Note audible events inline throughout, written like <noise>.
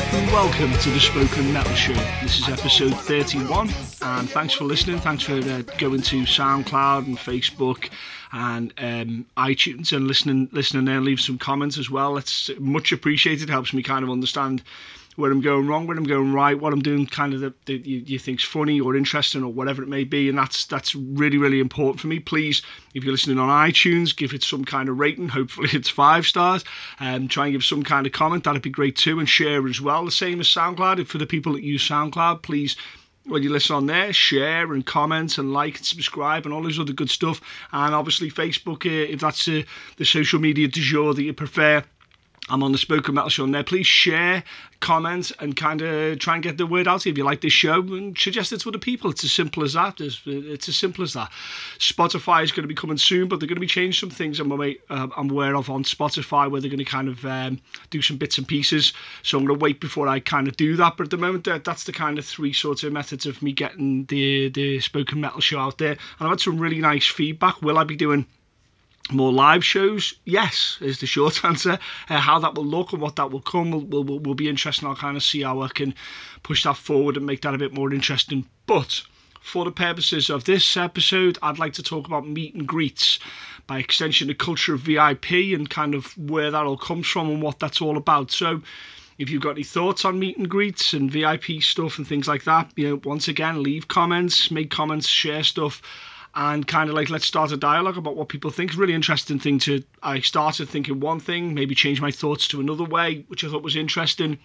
And welcome to the Spoken Metal Show. This is episode 31 and thanks for listening. Thanks for uh, going to SoundCloud and Facebook and um, iTunes and listening listening there leave some comments as well. It's much appreciated. Helps me kind of understand where I'm going wrong, where I'm going right, what I'm doing kind of that, you, you think's funny or interesting or whatever it may be, and that's that's really really important for me. Please, if you're listening on iTunes, give it some kind of rating. Hopefully it's five stars. Um, try and give some kind of comment. That'd be great too, and share as well. The same as SoundCloud. If for the people that use SoundCloud, please when you listen on there, share and comment and like and subscribe and all those other good stuff. And obviously Facebook, uh, if that's uh, the social media du jour that you prefer. I'm on the Spoken Metal Show on there. Please share, comment, and kind of try and get the word out if you like this show and suggest it to other people. It's as simple as that. It's, it's as simple as that. Spotify is going to be coming soon, but they're going to be changing some things I'm, aware, uh, I'm aware of on Spotify where they're going to kind of um, do some bits and pieces. So I'm going to wait before I kind of do that. But at the moment, that's the kind of three sort of methods of me getting the, the Spoken Metal Show out there. And I've had some really nice feedback. Will I be doing more live shows? Yes, is the short <laughs> answer. Uh, how that will look and what that will come will, will, will be interesting. I'll kind of see how I can push that forward and make that a bit more interesting. But for the purposes of this episode, I'd like to talk about meet and greets, by extension, the culture of VIP and kind of where that all comes from and what that's all about. So, if you've got any thoughts on meet and greets and VIP stuff and things like that, you know, once again, leave comments, make comments, share stuff and kind of like let's start a dialogue about what people think. Really interesting thing to. I started thinking one thing, maybe change my thoughts to another way, which I thought was interesting.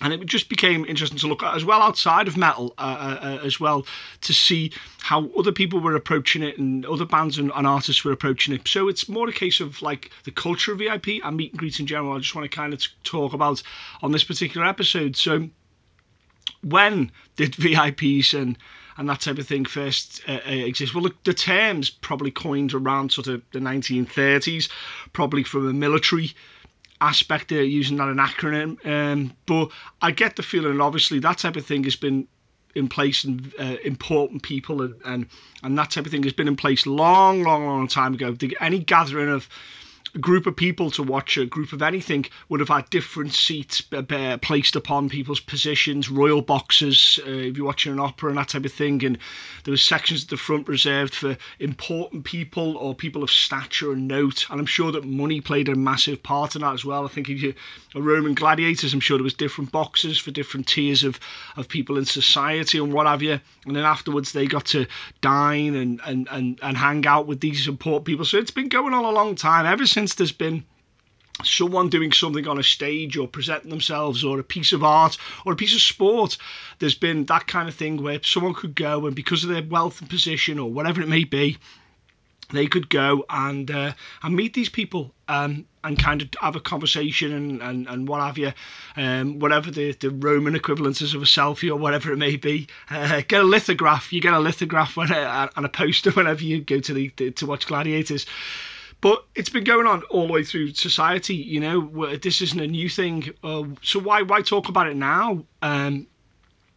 And it just became interesting to look at as well outside of metal, uh, uh, uh, as well, to see how other people were approaching it and other bands and, and, artists were approaching it. So it's more a case of like the culture of VIP and meet and greets in general. I just want to kind of talk about on this particular episode. So when did VIPs and and that type of thing first uh, uh, exist. Well, the, the terms probably coined around sort of the 1930s, probably from a military aspect they're using that an acronym um, but I get the feeling obviously that type of thing has been in place and uh, important people and, and and that type of thing has been in place long long long time ago any gathering of group of people to watch a group of anything would have had different seats uh, placed upon people's positions, royal boxes, uh, if you're watching an opera and that type of thing. And there was sections at the front reserved for important people or people of stature and note. And I'm sure that money played a massive part in that as well. I think if you are a Roman gladiators, I'm sure there was different boxes for different tiers of, of people in society and what have you. And then afterwards they got to dine and, and, and, and hang out with these important people. So it's been going on a long time, ever since since there's been someone doing something on a stage or presenting themselves or a piece of art or a piece of sport there's been that kind of thing where someone could go and because of their wealth and position or whatever it may be they could go and uh, and meet these people um, and kind of have a conversation and, and, and what have you, um, whatever the, the Roman equivalent is of a selfie or whatever it may be. Uh, get a lithograph. You get a lithograph when, uh, and a poster whenever you go to the, the to watch gladiators. But it's been going on all the way through society. You know, this isn't a new thing. Uh, so why why talk about it now? Um,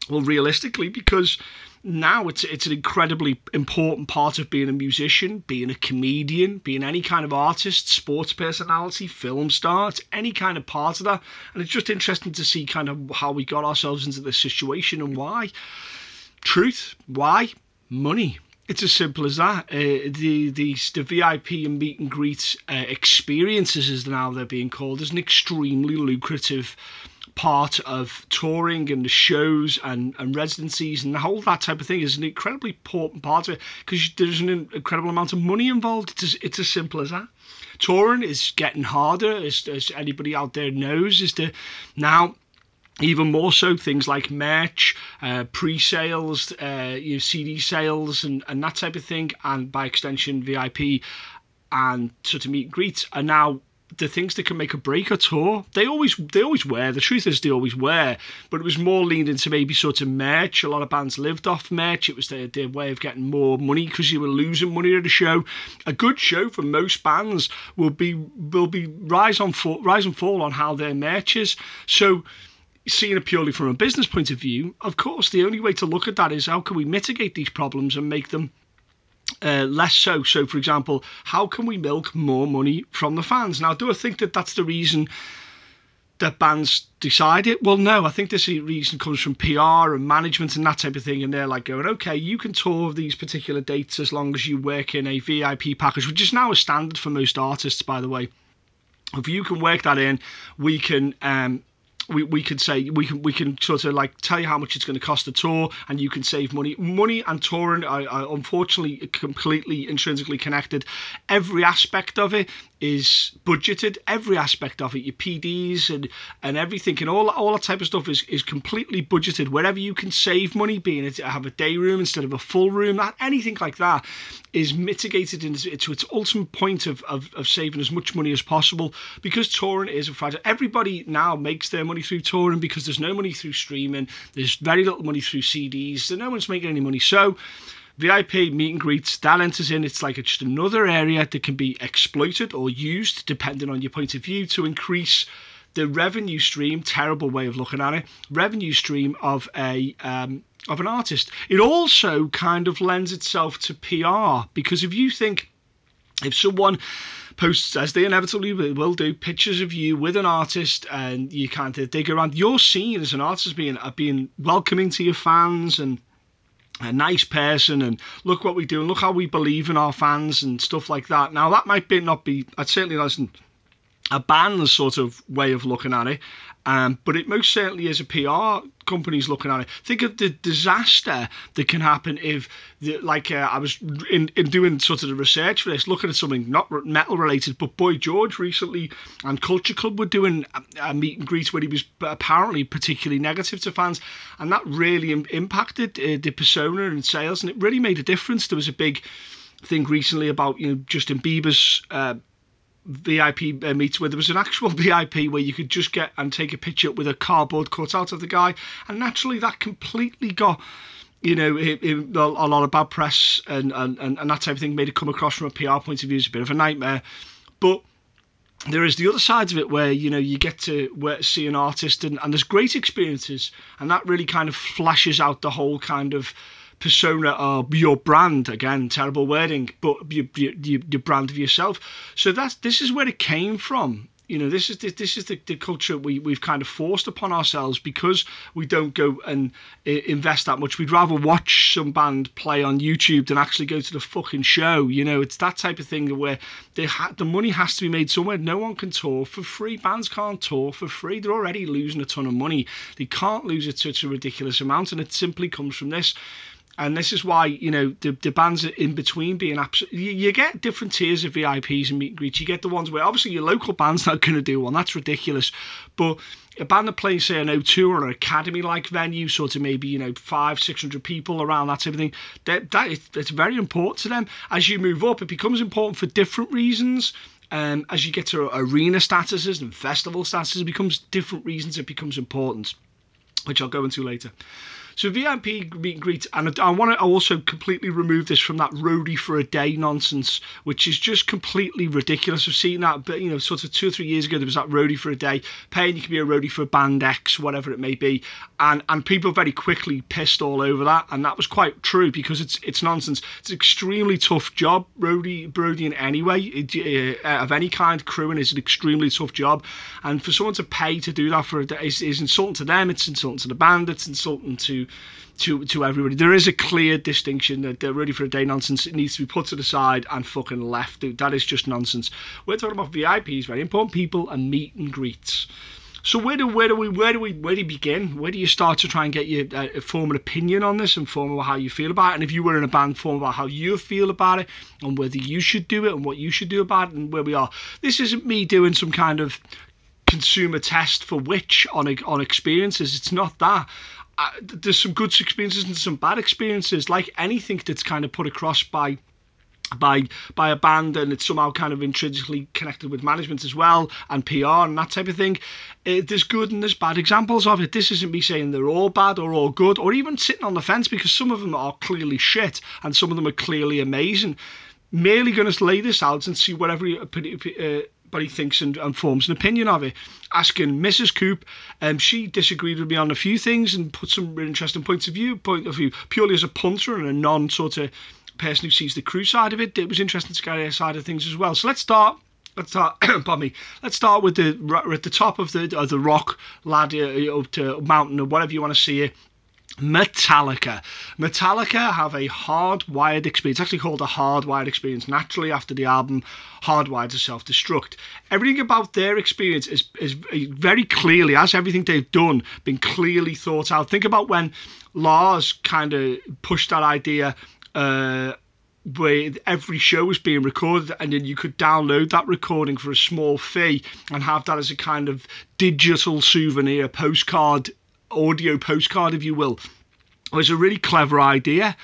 well, realistically, because now it's it's an incredibly important part of being a musician, being a comedian, being any kind of artist, sports personality, film star, it's any kind of part of that. And it's just interesting to see kind of how we got ourselves into this situation and why. Truth, why? Money. It's as simple as that. Uh, the, the the VIP and meet and greet uh, experiences, as now they're being called, is an extremely lucrative part of touring and the shows and, and residencies and the whole that type of thing is an incredibly important part of it because there's an incredible amount of money involved. It's as, it's as simple as that. Touring is getting harder, as, as anybody out there knows. Is to now even more so things like merch, uh, pre-sales, uh, you know, CD sales, and, and that type of thing, and by extension VIP and sort of meet and greets are now the things that can make a break a tour. They always they always were. The truth is they always were, but it was more leaned into maybe sort of merch. A lot of bands lived off merch. It was their, their way of getting more money because you were losing money at a show. A good show for most bands will be will be rise on fall, rise and fall on how their merch is. So seeing it purely from a business point of view, of course, the only way to look at that is how can we mitigate these problems and make them uh, less so. So, for example, how can we milk more money from the fans? Now, do I think that that's the reason that bands decide it. Well, no, I think this reason comes from PR and management and that type of thing. And they're like going, okay, you can tour these particular dates as long as you work in a VIP package, which is now a standard for most artists, by the way. If you can work that in, we can um, we, we could say we can we can sort of like tell you how much it's going to cost to tour and you can save money. Money and touring are, are unfortunately completely intrinsically connected. Every aspect of it is budgeted. Every aspect of it, your PDs and and everything, and all all that type of stuff is is completely budgeted. Wherever you can save money, being it have a day room instead of a full room, that anything like that is mitigated into to its ultimate point of, of, of saving as much money as possible. Because touring is a fragile. Everybody now makes their money through touring because there's no money through streaming. There's very little money through CDs. So no one's making any money. So VIP meet and greets, that enters in. It's like it's just another area that can be exploited or used, depending on your point of view, to increase the revenue stream. Terrible way of looking at it. Revenue stream of a um, of an artist. It also kind of lends itself to PR because if you think if someone posts as they inevitably will do pictures of you with an artist and you kind of dig around you're seen as an artist being uh, being welcoming to your fans and a nice person and look what we do and look how we believe in our fans and stuff like that. Now that might be not be I'd certainly listen a band's sort of way of looking at it. Um, but it most certainly is a PR company's looking at it. Think of the disaster that can happen if, the, like, uh, I was in, in doing sort of the research for this, looking at something not metal related, but Boy George recently and Culture Club were doing a, a meet and greet where he was apparently particularly negative to fans, and that really Im- impacted uh, the persona and sales, and it really made a difference. There was a big thing recently about you know Justin Bieber's. Uh, VIP uh, meets where there was an actual <laughs> VIP where you could just get and take a picture with a cardboard cutout of the guy, and naturally that completely got you know, it, it, a lot of bad press and, and, and that type of thing made it come across from a PR point of view as a bit of a nightmare. But there is the other side of it where, you know, you get to see an artist and, and there's great experiences and that really kind of flashes out the whole kind of persona of your brand. Again terrible wording but your, your, your brand of yourself. So that's this is where it came from. You know this is the, this is the, the culture we, we've kind of forced upon ourselves because we don't go and uh, invest that much. We'd rather watch some band play on youtube than actually go to the fucking show. You know it's that type of thing where they ha- the money has to be made somewhere no one can tour for free. Bands can't tour for free. They're already losing a ton of money. They can't lose it to such a ridiculous amount and it simply comes from this and this is why you know the, the bands in between being absolutely you, you, get different tiers of VIPs and meet and greets. You get the ones where obviously your local band's not going to do one, that's ridiculous. But a band that plays say an O2 or an academy like venue, sort of maybe you know five six hundred people around that type of thing, that it's very important to them. As you move up, it becomes important for different reasons. Um, as you get to arena statuses and festival statuses, it becomes different reasons it becomes important, which I'll go into later. So VIP meet and greet, and I want to also completely remove this from that roadie for a day nonsense, which is just completely ridiculous. I've seen that, but you know, sort of two or three years ago, there was that roadie for a day, paying you can be a roadie for a band X, whatever it may be, and and people very quickly pissed all over that, and that was quite true because it's it's nonsense. It's an extremely tough job, roadie roadie anyway, it, uh, of any kind. Crewing is an extremely tough job, and for someone to pay to do that for a day is, is insulting to them. It's insulting to the band. It's insulting to to to everybody. There is a clear distinction that they're ready for a day nonsense. It needs to be put to the side and fucking left. Dude, That is just nonsense. We're talking about VIPs, very important people, and meet and greets. So where do where do we where do we where do you begin? Where do you start to try and get your uh, form an opinion on this and form about how you feel about it? And if you were in a band, form about how you feel about it and whether you should do it and what you should do about it and where we are. This isn't me doing some kind of consumer test for which on on experiences. It's not that there's some good experiences and some bad experiences. Like anything that's kind of put across by by by a band and it's somehow kind of intrinsically connected with management as well and PR and that type of thing. It, there's good and there's bad examples of it. This isn't me saying they're all bad or all good or even sitting on the fence because some of them are clearly shit and some of them are clearly amazing. Merely going to lay this out and see whatever uh, but he thinks and, and, forms an opinion of it. Asking Mrs. Coop, um, she disagreed with me on a few things and put some really interesting points of view, point of view, purely as a punter and a non sort of person who sees the crew side of it. It was interesting to get side of things as well. So let's start let's start. <coughs> pardon me. Let's start with the at the top of the of the rock ladder up to mountain or whatever you want to see it. Metallica. Metallica have a hardwired experience. It's actually called a hardwired experience. Naturally, after the album Hardwired to Self Destruct, everything about their experience is is very clearly, as everything they've done, been clearly thought out. Think about when Lars kind of pushed that idea. Uh, where every show was being recorded and then you could download that recording for a small fee and have that as a kind of digital souvenir postcard audio postcard if you will it was a really clever idea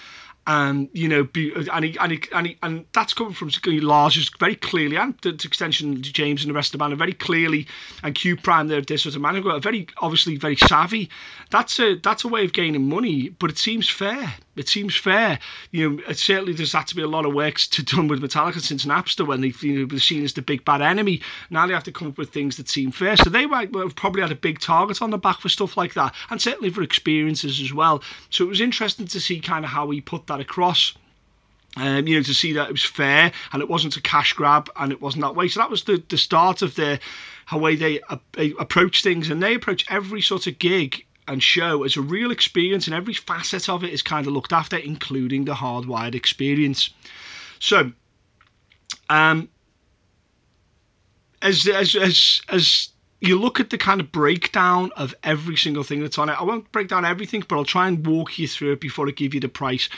and you know, be, and he, and he, and, he, and that's coming from Lars very clearly, and to, to extension James and the rest of the band are very clearly, and Q Prime, they're this sort of man, are very obviously very savvy. That's a that's a way of gaining money, but it seems fair. It seems fair. You know, it certainly there's had to be a lot of work to <laughs> done with Metallica since Napster when they you know seen as the big bad enemy. Now they have to come up with things that seem fair. So they might have probably had a big target on the back for stuff like that, and certainly for experiences as well. So it was interesting to see kind of how he put that that across. Um, you know, to see that it was fair and it wasn't a cash grab and it wasn't that way. So that was the, the start of the how way they, uh, they approach things and they approach every sort of gig and show as a real experience and every facet of it is kind of looked after, including the hardwired experience. So, um, as as as as you look at the kind of breakdown of every single thing that's on it. I won't break down everything, but I'll try and walk you through it before I give you the price.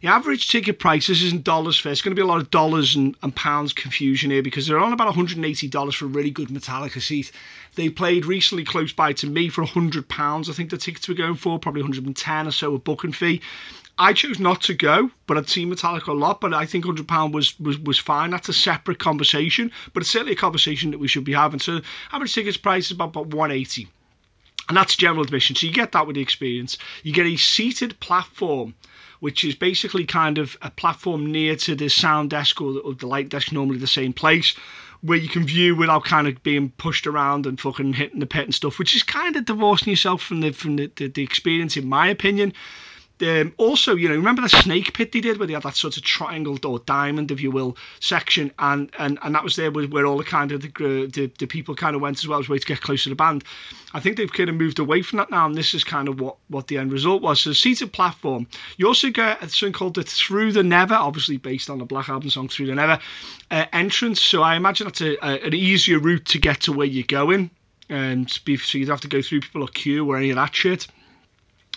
The average ticket price, this isn't dollars first. It's going to be a lot of dollars and, and pounds confusion here because they're on about $180 for a really good Metallica seat. They played recently close by to me for £100. I think the tickets were going for, probably 110 or so a booking fee. I chose not to go, but I'd seen Metallica a lot. But I think hundred pound was, was was fine. That's a separate conversation, but it's certainly a conversation that we should be having. So average tickets price is about, about one eighty, and that's general admission. So you get that with the experience. You get a seated platform which is basically kind of a platform near to the sound desk or the, or the light desk, normally the same place, where you can view without kind of being pushed around and fucking hitting the pit and stuff, which is kind of divorcing yourself from the from the, the, the experience, in my opinion. Um, also, you know, remember the snake pit they did where they had that sort of triangle or diamond, if you will, section, and and, and that was there where, where all the kind of the, the, the people kind of went as well as way to get close to the band. I think they've kind of moved away from that now, and this is kind of what what the end result was. So, seated platform. You also get something called the Through the Never, obviously based on the Black Album song Through the Never uh, entrance. So I imagine that's a, a, an easier route to get to where you're going, and so you don't have to go through people or queue or any of that shit.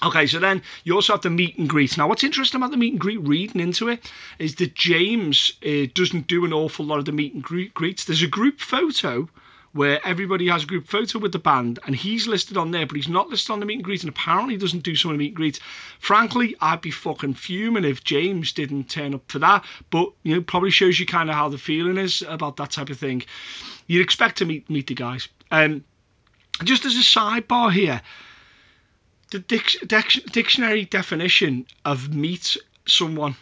Okay, so then you also have the meet and greet. Now, what's interesting about the meet and greet, reading into it, is that James uh, doesn't do an awful lot of the meet and greet, greets. There's a group photo where everybody has a group photo with the band, and he's listed on there, but he's not listed on the meet and greet, and apparently doesn't do some of the meet and greets. Frankly, I'd be fucking fuming if James didn't turn up for that, but you know, probably shows you kind of how the feeling is about that type of thing. You'd expect to meet meet the guys. Um, just as a sidebar here the dic- dic- dictionary definition of meet someone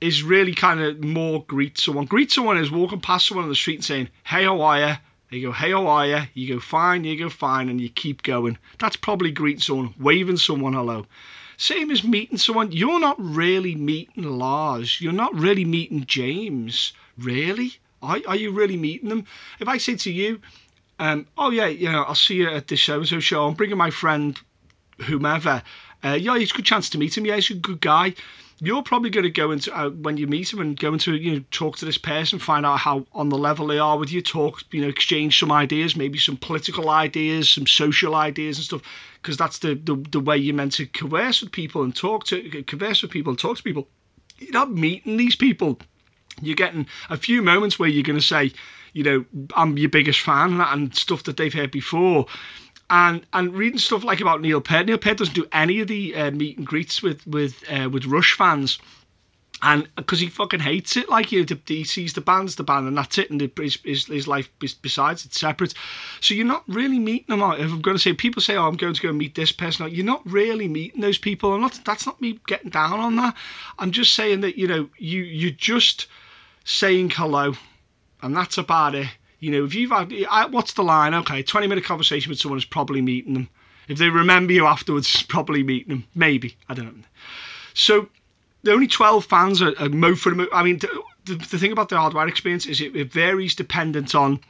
is really kind of more greet someone. Greet someone is walking past someone on the street and saying, "Hey, how are you?" They go, "Hey, how are you?" You go, "Fine." You go, "Fine," and you keep going. That's probably greet someone, waving someone hello. Same as meeting someone. You're not really meeting Lars. You're not really meeting James. Really? Are, are you really meeting them? If I say to you, um, "Oh yeah, you know, I'll see you at this so and so show. I'm bringing my friend whomever. Uh, yeah, it's a good chance to meet him. Yeah, he's a good guy. You're probably going to go into uh, when you meet him and go into you know talk to this person, find out how on the level they are with you. Talk, you know, exchange some ideas, maybe some political ideas, some social ideas and stuff, because that's the, the the way you're meant to converse with people and talk to converse with people and talk to people. You're not meeting these people. You're getting a few moments where you're going to say, you know, I'm your biggest fan and stuff that they've heard before and and reading stuff like about Neil Peart. Neil Peart doesn't do any of the uh, meet and greets with with uh, with Rush fans. And because he fucking hates it, like you know, he sees the band's the band, and that's it, and his, his, his life is besides it's separate. So you're not really meeting them. If I'm going to say, people say, "Oh, I'm going to go meet this person," you're not really meeting those people. I'm not. That's not me getting down on that. I'm just saying that you know, you you're just saying hello, and that's about it you know, if you've had, what's the line? Okay, 20 minute conversation with someone is probably meeting them. If they remember you afterwards, it's probably meeting them. Maybe. I don't know. So the only 12 fans are, are mo for I mean, the, the thing about the hardwired experience is it, it varies dependent on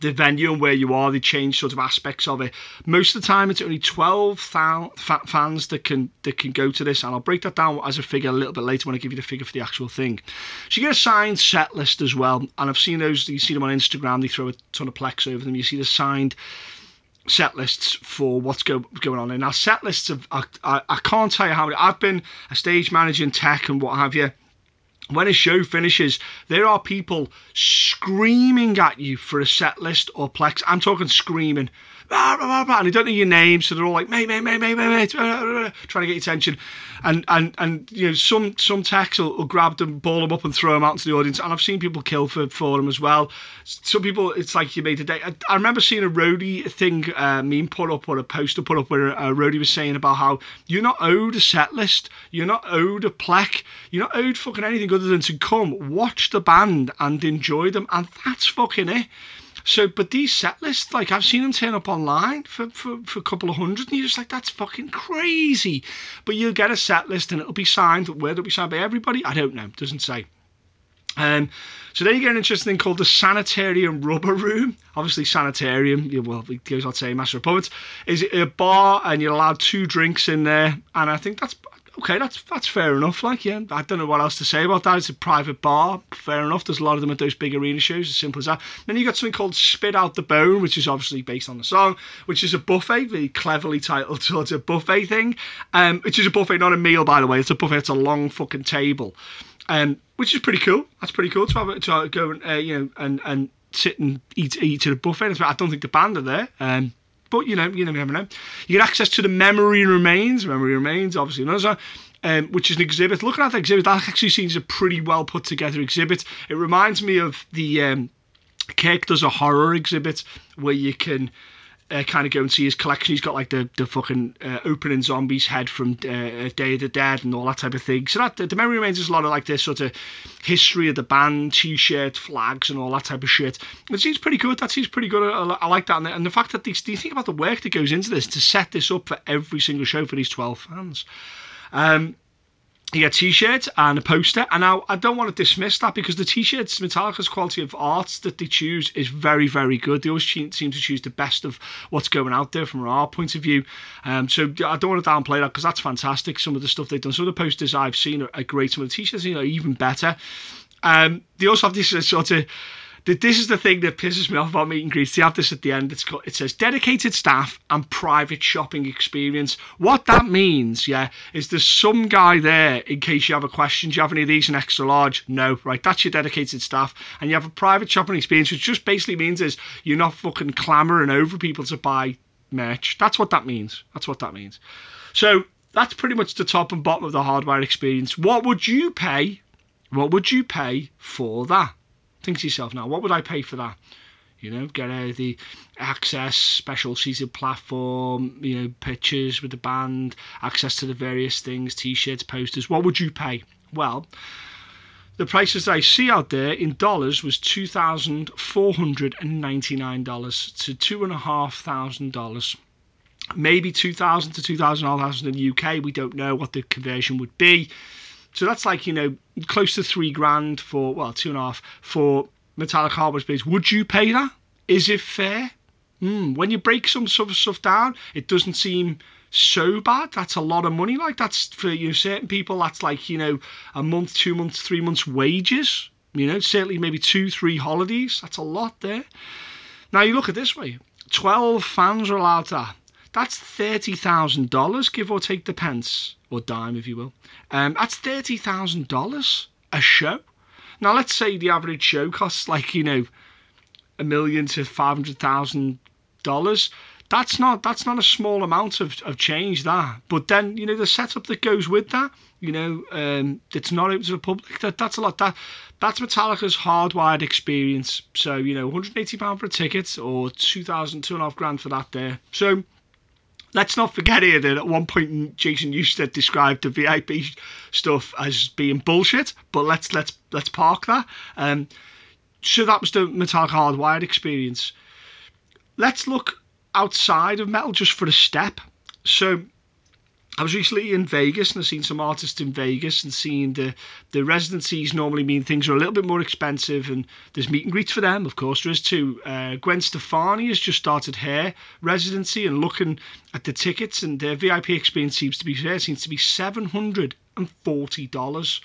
the venue and where you are, they change sort of aspects of it. Most of the time, it's only 12 fans that can that can go to this, and I'll break that down as a figure a little bit later when I give you the figure for the actual thing. So you get a signed set list as well, and I've seen those. You see them on Instagram. They throw a ton of plex over them. You see the signed set lists for what's go, going on. And our set lists, of, I, I, I can't tell you how many. I've been a stage manager in tech and what have you when a show finishes, there are people screaming at you for a set list or plex. I'm talking screaming blah, blah, blah, and they don't know your name, so they're all like, mate, mate, mate, mate, mate, mate, trying to get your attention. And and and you know, some some techs will, will grab them, ball them up, and throw them out into the audience. And I've seen people kill for for them as well. Some people, it's like you made a day. I, I remember seeing a roadie thing uh, meme put up or a poster put up where a, a roadie was saying about how you're not owed a set list, you're not owed a plaque, you're not owed fucking anything other than to come watch the band and enjoy them, and that's fucking it. So, but these set lists, like I've seen them turn up online for, for, for a couple of hundred, and you're just like, that's fucking crazy. But you'll get a set list and it'll be signed. Where it'll be signed by everybody, I don't know. Doesn't say. Um, so then you get an interesting thing called the Sanitarium Rubber Room. Obviously, Sanitarium, well, it goes on say Master of Puppets, is it a bar and you're allowed two drinks in there. And I think that's okay, that's that's fair enough. Like, yeah, I don't know what else to say about that. It's a private bar, fair enough. There's a lot of them at those big arena shows, as simple as that. Then you got something called Spit Out the Bone, which is obviously based on the song, which is a buffet, very cleverly titled <laughs> sort of buffet thing. Um, which is a buffet, not a meal, by the way. It's a buffet. It's a long fucking table, um, which is pretty cool. That's pretty cool to have to go and uh, you know and and sit and eat eat at a buffet. I don't think the band are there. Um, but you know, you never know. You get access to the memory remains. Memory remains, obviously another. Um, which is an exhibit. Looking at the exhibit, that actually seems a pretty well put together exhibit. It reminds me of the um, Kirk does a horror exhibit where you can uh, kind of go and see his collection. He's got like the the fucking uh, opening zombies head from uh, Day of the Dead and all that type of thing. So that the memory remains is a lot of like this sort of history of the band, t-shirt, flags, and all that type of shit. It seems pretty good. That seems pretty good. I, I like that, and the, and the fact that these, do you think about the work that goes into this to set this up for every single show for these twelve fans? Um, you get t-shirts and a poster. And now I don't want to dismiss that because the t-shirts Metallica's quality of art that they choose is very very good. They always seem to choose the best of what's going out there from our point of view. Um, so I don't want to downplay that because that's fantastic some of the stuff they've done. Some of the posters I've seen are, are great. Some of the t-shirts you know even better. Um, they also have this sort of this is the thing that pisses me off about meet and greets. They have this at the end. It's got, it says dedicated staff and private shopping experience. What that means, yeah, is there's some guy there in case you have a question. Do you have any of these in extra large? No, right? That's your dedicated staff, and you have a private shopping experience, which just basically means is you're not fucking clamoring over people to buy merch. That's what that means. That's what that means. So that's pretty much the top and bottom of the hardwired experience. What would you pay? What would you pay for that? Think to yourself now, what would I pay for that? You know, get uh, the access, special seated platform, you know, pictures with the band, access to the various things, t-shirts, posters. What would you pay? Well, the prices I see out there in dollars was two thousand four hundred and ninety nine dollars to two and a half thousand dollars. Maybe two thousand to two thousand in the UK. We don't know what the conversion would be. So that's like, you know, close to three grand for, well, two and a half for metallic hardware space. Would you pay that? Is it fair? Mm, when you break some sort of stuff down, it doesn't seem so bad. That's a lot of money. Like that's for you know certain people. That's like you know a month, two months, three months wages. You know, certainly maybe two, three holidays. That's a lot there. Now you look at this way: twelve fans are allowed to. That's thirty thousand dollars, give or take the pence or dime, if you will. Um, that's thirty thousand dollars a show. Now, let's say the average show costs like you know a million to five hundred thousand dollars. That's not that's not a small amount of, of change that. But then you know the setup that goes with that. You know, um, it's not open to the public. That that's a lot. That that's Metallica's hardwired experience. So you know, 180 pound for a ticket or two thousand, two and a half grand for that there. So let's not forget here that at one point Jason Newsted described the VIP stuff as being bullshit, but let's let's let's park that. Um, so that was the Metallica Hardwired experience. Let's look outside of metal just for a step. So I was recently in Vegas and I've seen some artists in Vegas and seeing the the residencies normally mean things are a little bit more expensive and there's meet and greets for them, of course there is too. Uh, Gwen Stefani has just started her residency and looking at the tickets and their VIP experience seems to be fair, seems to be seven hundred and forty dollars.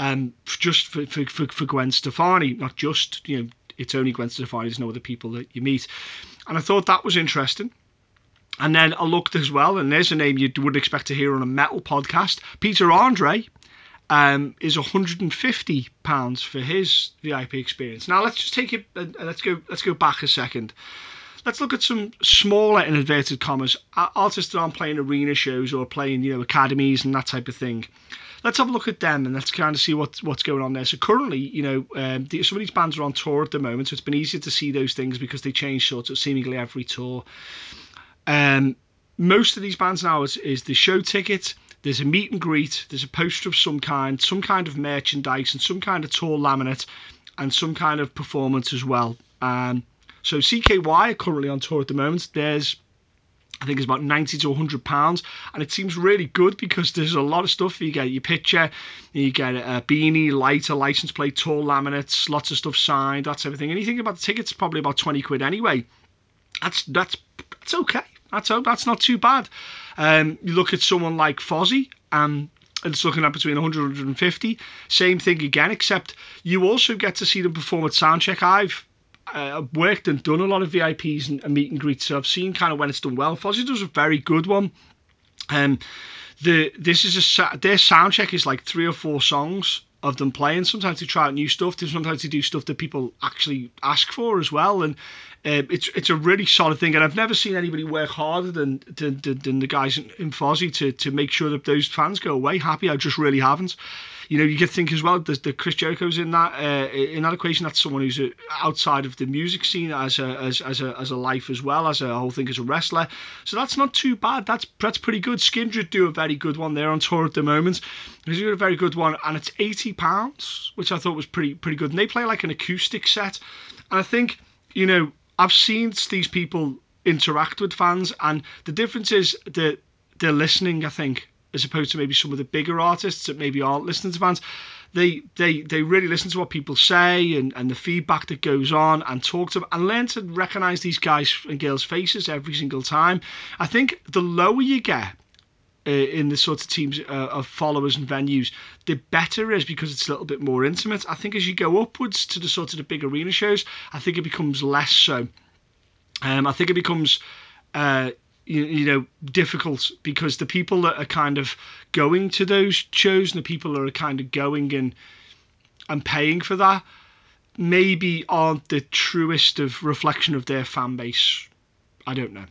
Um, just for, for, for, for Gwen Stefani, not just, you know, it's only Gwen Stefani, there's no other people that you meet. And I thought that was interesting. And then I looked as well, and there's a name you would expect to hear on a metal podcast. Peter Andre um, is 150 pounds for his VIP experience. Now let's just take it. Uh, let's go. Let's go back a second. Let's look at some smaller, in inverted commas, artists that aren't playing arena shows or playing, you know, academies and that type of thing. Let's have a look at them and let's kind of see what, what's going on there. So currently, you know, um, the, some of these bands are on tour at the moment, so it's been easier to see those things because they change sort of seemingly every tour. Um, most of these bands now is, is the show ticket. There's a meet and greet. There's a poster of some kind, some kind of merchandise, and some kind of tour laminate, and some kind of performance as well. Um, so CKY are currently on tour at the moment. There's I think it's about 90 to 100 pounds and it seems really good because there's a lot of stuff you get your picture you get a beanie lighter license plate tour laminates lots of stuff signed that's everything you think about the tickets probably about 20 quid anyway that's that's that's okay that's that's not too bad. Um, you look at someone like Fozzy, and it's looking at between 100 and 150. Same thing again, except you also get to see them perform at soundcheck. I've uh, worked and done a lot of VIPs and, and, meet and greets, so I've seen kind of when it's done well. Fozzy does a very good one. Um, the this is a their soundcheck is like three or four songs of them playing. Sometimes they try out new stuff. Sometimes they do stuff that people actually ask for as well. And uh, it's it's a really solid thing. And I've never seen anybody work harder than than, than the guys in, in Fozzy to to make sure that those fans go away happy. I just really haven't you know, you get think as well. The, the Chris Jericho's in that uh, in that equation. That's someone who's uh, outside of the music scene as a as, as a as a life as well as a whole thing as a wrestler. So that's not too bad. That's that's pretty good. Skindred do a very good one. They're on tour at the moment. They do a very good one, and it's eighty pounds, which I thought was pretty pretty good. And they play like an acoustic set, and I think you know I've seen these people interact with fans, and the difference is that they're listening. I think as opposed to maybe some of the bigger artists that maybe aren't listening to fans. They they they really listen to what people say and, and the feedback that goes on and talk to them and learn to recognise these guys and girls' faces every single time. I think the lower you get uh, in the sort of teams uh, of followers and venues, the better is because it's a little bit more intimate. I think as you go upwards to the sort of the big arena shows, I think it becomes less so. Um, I think it becomes uh, you, you know difficult because the people that are kind of going to those shows and the people that are kind of going and and paying for that maybe aren't the truest of reflection of their fan base. I don't know.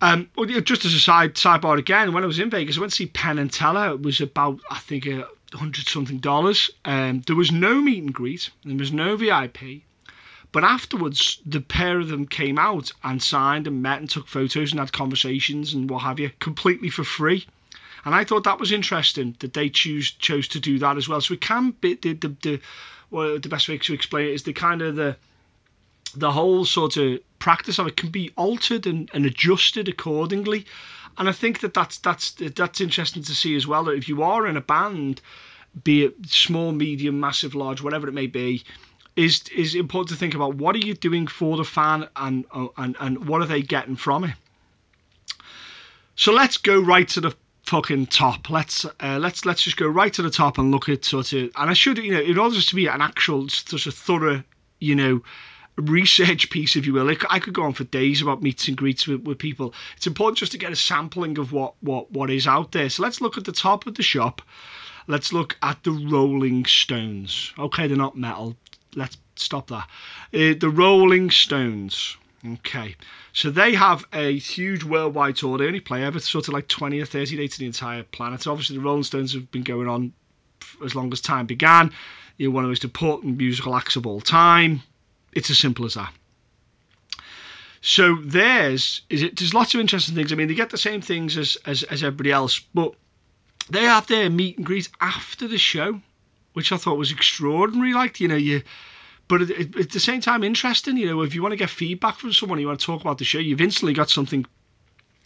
Um, just as a side sidebar again, when I was in Vegas, I went to see Penn and Teller. It was about I think a hundred something dollars. Um, there was no meet and greet. There was no VIP. But afterwards, the pair of them came out and signed and met and took photos and had conversations and what have you, completely for free. And I thought that was interesting that they choose chose to do that as well. So it can be the the, the well, the best way to explain it is the kind of the the whole sort of practice of it can be altered and, and adjusted accordingly. And I think that that's that's that's interesting to see as well. That if you are in a band, be it small, medium, massive, large, whatever it may be, is is important to think about what are you doing for the fan and and and what are they getting from it. So let's go right to the fucking top. Let's uh, let's let's just go right to the top and look at sort of. And I should you know in order to be an actual sort of thorough you know research piece, if you will. I could go on for days about meets and greets with, with people. It's important just to get a sampling of what what what is out there. So let's look at the top of the shop. Let's look at the Rolling Stones. Okay, they're not metal let's stop that. Uh, the Rolling Stones. Okay, so they have a huge worldwide tour. They only play ever sort of like 20 or 30 dates to the entire planet. Obviously, the Rolling Stones have been going on as long as time began. You're one of the most important musical acts of all time. It's as simple as that. So theirs is it. There's lots of interesting things. I mean, they get the same things as as, as everybody else, but they have their meet and greet after the show which I thought was extraordinary. Like, you know, you, but at, at, the same time, interesting. You know, if you want to get feedback from someone, you want to talk about the show, you've instantly got something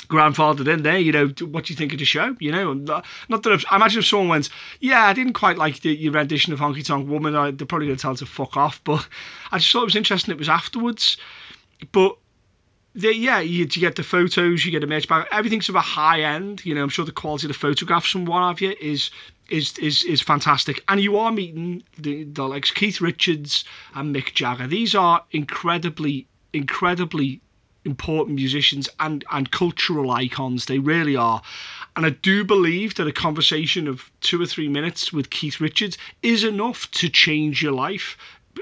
grandfathered in there. You know, what do you think of the show? You know, not, that I've, I imagine if someone went, yeah, I didn't quite like the, your rendition of Honky Tonk Woman, I, they're probably going to tell to fuck off. <laughs> But I just thought it was interesting. It was afterwards, but. The, yeah, you, you get the photos, you get a merch bag. Everything's of a high end. You know, I'm sure the quality of the photographs and what have you is is is is fantastic. And you are meeting the, the likes Keith Richards and Mick Jagger. These are incredibly, incredibly important musicians and and cultural icons. They really are. And I do believe that a conversation of two or three minutes with Keith Richards is enough to change your life.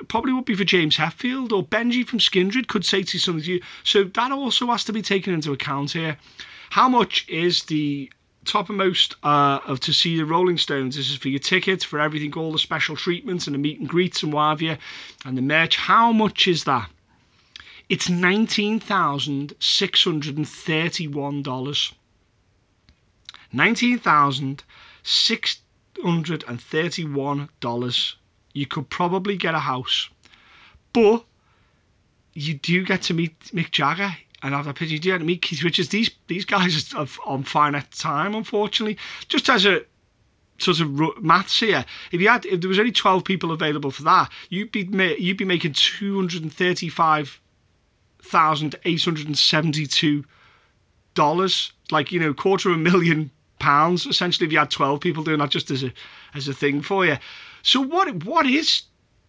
Probably would be for James Hetfield or Benji from Skindred could say to something to you. So that also has to be taken into account here. How much is the toppermost uh, of to see the Rolling Stones. This is for your tickets, for everything, all the special treatments and the meet and greets and what have you, and the merch. How much is that? It's nineteen thousand six hundred and thirty-one dollars. Nineteen thousand six hundred and thirty-one dollars. You could probably get a house, but you do get to meet Mick Jagger and have that picture. You do get to meet Keith Richards. These these guys are on finite time, unfortunately. Just as a sort of maths here. If you had, if there was only twelve people available for that, you'd be you'd be making two hundred and thirty-five thousand eight hundred and seventy-two dollars, like you know, quarter of a million pounds essentially. If you had twelve people doing that, just as a as a thing for you. So what what is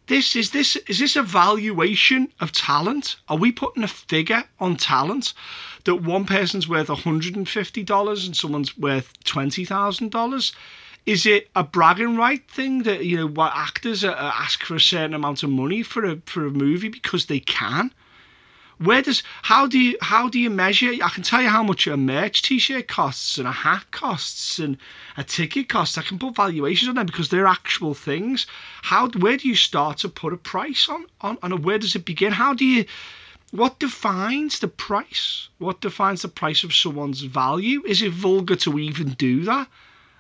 this is this is this a valuation of talent? Are we putting a figure on talent that one person's worth $150 and someone's worth $20,000? Is it a bragging right thing that you know what actors ask for a certain amount of money for a for a movie because they can? Where does how do you how do you measure? I can tell you how much a merch T-shirt costs and a hat costs and a ticket costs. I can put valuations on them because they're actual things. How where do you start to put a price on on and where does it begin? How do you what defines the price? What defines the price of someone's value? Is it vulgar to even do that?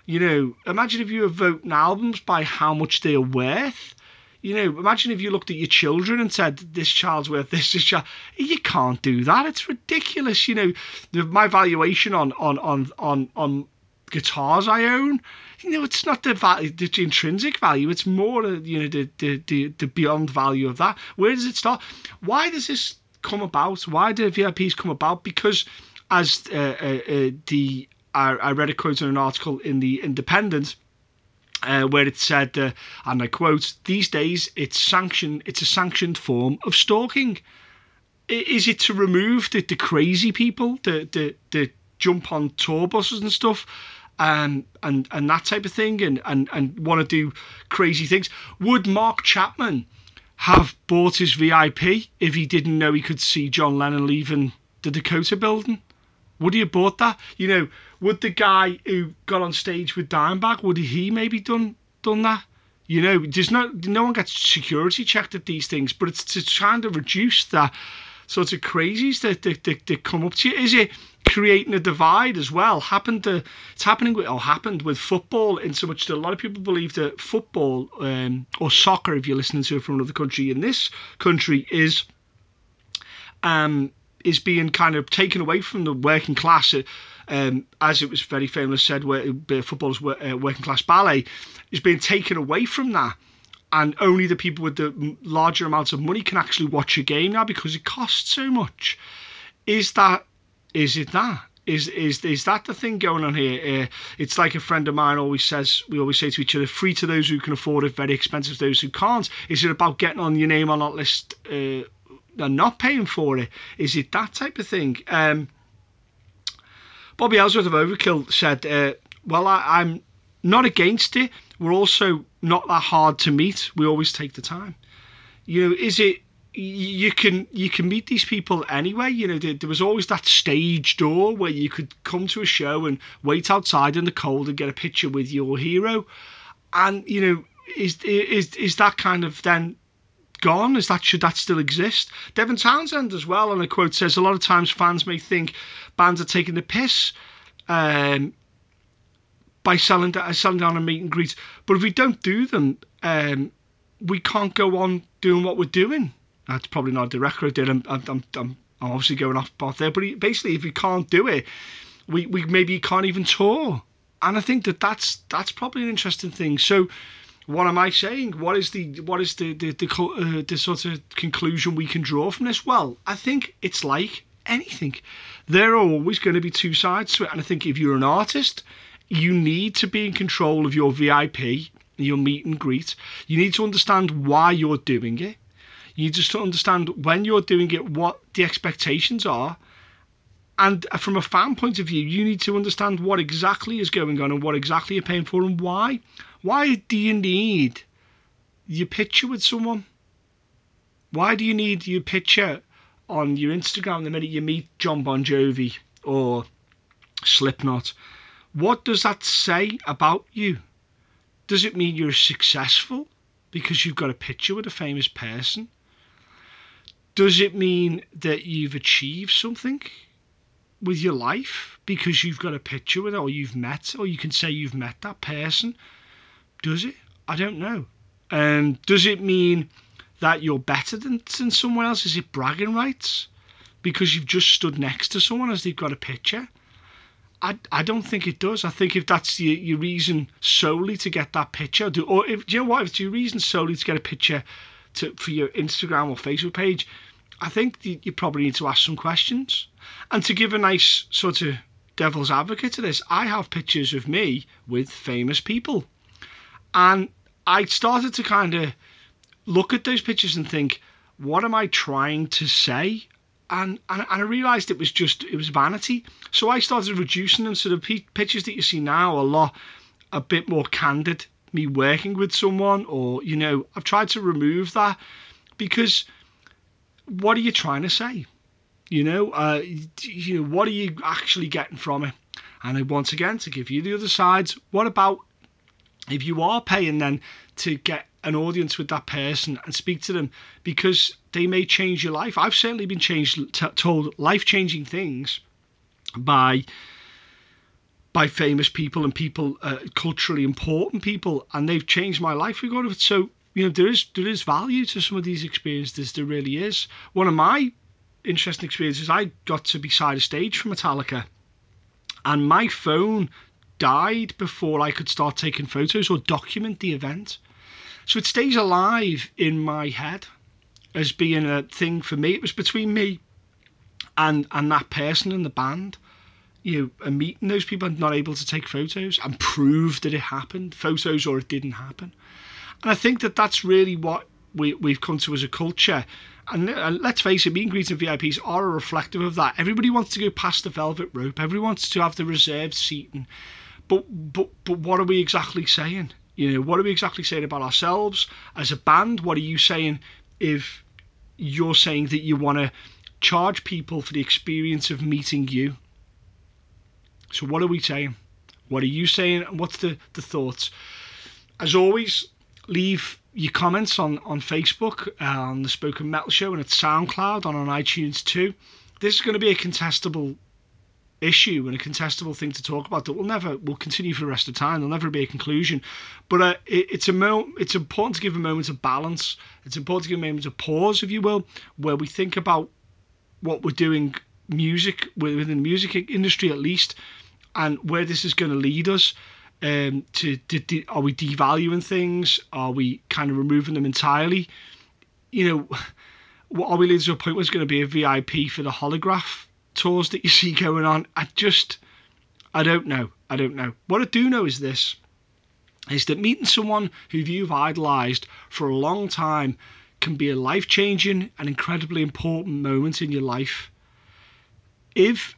You know, imagine if you were voting albums by how much they're worth you know, imagine if you looked at your children and said, "This child's worth this." This child, you can't do that. It's ridiculous. You know, my valuation on on on on on guitars I own. You know, it's not the the intrinsic value. It's more, you know, the, the the the beyond value of that. Where does it start? Why does this come about? Why do VIPs come about? Because as uh, uh, uh, the I, I read a quote in an article in the Independent uh, where it said, uh, and I quote, "These days, it's sanctioned. It's a sanctioned form of stalking. Is it to remove the, the crazy people, the, the jump on tour buses and stuff, and and and that type of thing, and and and want to do crazy things? Would Mark Chapman have bought his VIP if he didn't know he could see John Lennon leaving the Dakota building? Would he have bought that? You know, would the guy who got on stage with Dimebag, would he maybe done done that? You know, there's no no one gets security checked at these things, but it's to trying to reduce that sort of crazies that, that, that, that come up to you. Is it creating a divide as well? Happened to it's happening with or happened with football in so much that a lot of people believe that football um, or soccer, if you're listening to it from another country, in this country is um is being kind of taken away from the working class. Um, as it was very famously said, where football's uh, working class ballet is being taken away from that, and only the people with the larger amounts of money can actually watch a game now because it costs so much. Is that? Is it that? Is is is that the thing going on here? Uh, it's like a friend of mine always says. We always say to each other: "Free to those who can afford it, very expensive to those who can't." Is it about getting on your name on that list? Uh, they're not paying for it. Is it that type of thing? Um, Bobby Ellsworth of Overkill said, uh, "Well, I, I'm not against it. We're also not that hard to meet. We always take the time. You know, is it?" you can you can meet these people anyway you know there, there, was always that stage door where you could come to a show and wait outside in the cold and get a picture with your hero and you know is is is that kind of then gone? Is that should that still exist? Devin Townsend as well, and a quote says a lot of times fans may think bands are taking the piss um, by selling selling down a meet and greet, but if we don't do them, um, we can't go on doing what we're doing. That's probably not a direct quote. I'm, I'm, I'm I'm obviously going off path there, but he, basically, if you can't do it, we, we maybe can't even tour. And I think that that's that's probably an interesting thing. So, what am I saying? What is the what is the the the, uh, the sort of conclusion we can draw from this? Well, I think it's like anything. There are always going to be two sides to it, and I think if you're an artist, you need to be in control of your VIP, your meet and greet. You need to understand why you're doing it. You need to understand when you're doing it, what the expectations are. And from a fan point of view, you need to understand what exactly is going on and what exactly you're paying for and why. Why do you need your picture with someone? Why do you need your picture on your Instagram the minute you meet Jon Bon Jovi or Slipknot? What does that say about you? Does it mean you're successful because you've got a picture with a famous person? Does it mean that you've achieved something with your life because you've got a picture with it or you've met or you can say you've met that person? Does it? I don't know. Um, does it mean that you're better than, than someone else? Is it bragging rights? Because you've just stood next to someone as they've got a picture? I, I don't think it does. I think if that's your, your reason solely to get that picture, do, or if do you know what, if it's your reason solely to get a picture to for your Instagram or Facebook page, I think you, you probably need to ask some questions. And to give a nice sort of devil's advocate to this, I have pictures of me with famous people, and I started to kind of look at those pictures and think, what am I trying to say? And, and, and I realised it was just it was vanity. So I started reducing them. So the p- pictures that you see now are a lot a bit more candid. Me working with someone, or you know, I've tried to remove that because what are you trying to say? You know, uh, you know, what are you actually getting from it? And once again, to give you the other sides, what about if you are paying then to get an audience with that person and speak to them because they may change your life. I've certainly been changed, t- told life changing things by by famous people and people uh, culturally important people, and they've changed my life. So you know there is there is value to some of these experiences. There really is. One of my interesting experiences, I got to be side of stage for Metallica, and my phone died before I could start taking photos or document the event. So it stays alive in my head as being a thing for me. It was between me and and that person in the band. You know, and meeting those people and not able to take photos and prove that it happened, photos or it didn't happen. And I think that that's really what we, we've come to as a culture. And, and let's face it, meet and greets and VIPs are a reflective of that. Everybody wants to go past the velvet rope. Everyone wants to have the reserved seating. But but but what are we exactly saying? You know, what are we exactly saying about ourselves as a band? What are you saying if you're saying that you want to charge people for the experience of meeting you? So, what are we saying? What are you saying? What's the, the thoughts? As always, leave your comments on, on Facebook, uh, on the Spoken Metal Show, and at SoundCloud, on on iTunes too. This is going to be a contestable issue and a contestable thing to talk about that will never will continue for the rest of time. There'll never be a conclusion. But uh, it, it's a mo- it's important to give a moment of balance. It's important to give a moment of pause, if you will, where we think about what we're doing, music within the music industry at least, and where this is going to lead us. Um, to, to, to are we devaluing things? Are we kind of removing them entirely? You know, what are we leading to a point where it's going to be a VIP for the holograph tours that you see going on. I just, I don't know. I don't know. What I do know is this is that meeting someone who you've idolised for a long time can be a life changing and incredibly important moment in your life. If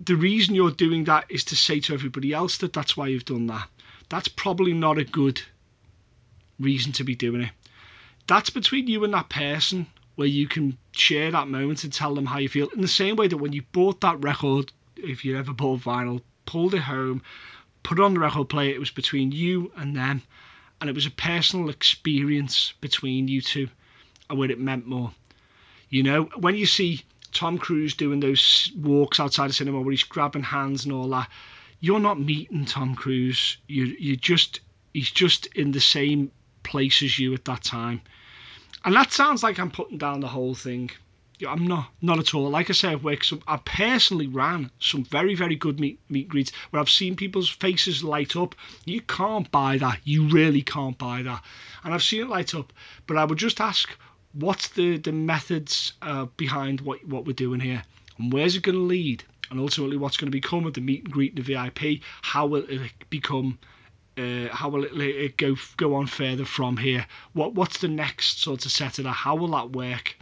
the reason you're doing that is to say to everybody else that that's why you've done that, that's probably not a good reason to be doing it. That's between you and that person where you can share that moment and tell them how you feel. In the same way that when you bought that record, if you ever bought vinyl, pulled it home, put it on the record player, it was between you and them, and it was a personal experience between you two, and where it meant more. You know, when you see Tom Cruise doing those walks outside the cinema where he's grabbing hands and all that, you're not meeting Tom Cruise. You you just he's just in the same place as you at that time. And that sounds like I'm putting down the whole thing. I'm not, not at all. Like I say, I've worked some, I personally ran some very, very good meet, meet greets where I've seen people's faces light up. You can't buy that. You really can't buy that. And I've seen it light up. But I would just ask, what's the, the methods uh, behind what, what we're doing here? And where's it going to lead? And ultimately, what's going to become of the meet and greet and the VIP? How will it become uh, how will it, it, go go on further from here? What what's the next sort of set of that? How will that work?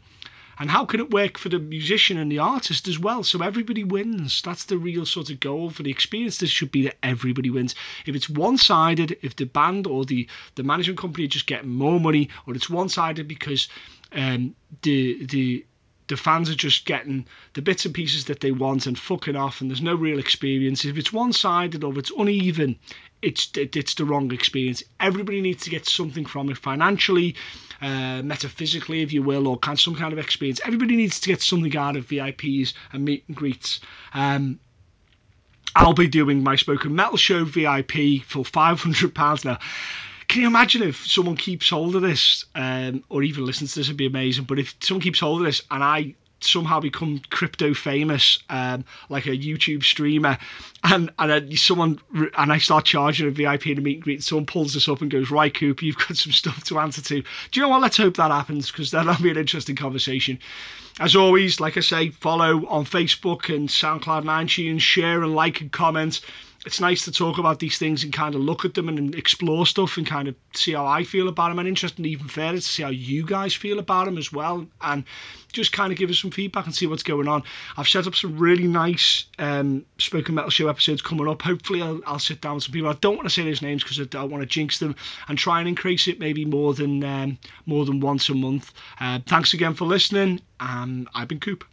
And how can it work for the musician and the artist as well? So everybody wins. That's the real sort of goal for the experience. This should be that everybody wins. If it's one sided, if the band or the, the management company just getting more money, or it's one sided because um, the the the fans are just getting the bits and pieces that they want and fucking off, and there's no real experience. If it's one sided or if it's uneven, it's it's the wrong experience. Everybody needs to get something from it financially, uh, metaphysically, if you will, or can some kind of experience. Everybody needs to get something out of VIPs and meet and greets. Um, I'll be doing my spoken metal show VIP for five hundred pounds now. Can you imagine if someone keeps hold of this, um, or even listens to this? It'd be amazing. But if someone keeps hold of this, and I somehow become crypto famous, um, like a YouTube streamer, and and someone and I start charging a VIP and a meet and greet, someone pulls us up and goes, "Right, Cooper, you've got <laughs> some stuff to answer to." Do you know what? Let's hope that happens because that'll be an interesting conversation. As always, like I say, follow on Facebook and SoundCloud and iTunes, share and like and comment it's nice to talk about these things and kind of look at them and explore stuff and kind of see how I feel about them. And interesting even further to see how you guys feel about them as well, and just kind of give us some feedback and see what's going on. I've set up some really nice um, spoken metal show episodes coming up. Hopefully, I'll, I'll sit down with some people. I don't want to say those names because I don't want to jinx them, and try and increase it maybe more than um, more than once a month. Uh, thanks again for listening, and I've been Coop.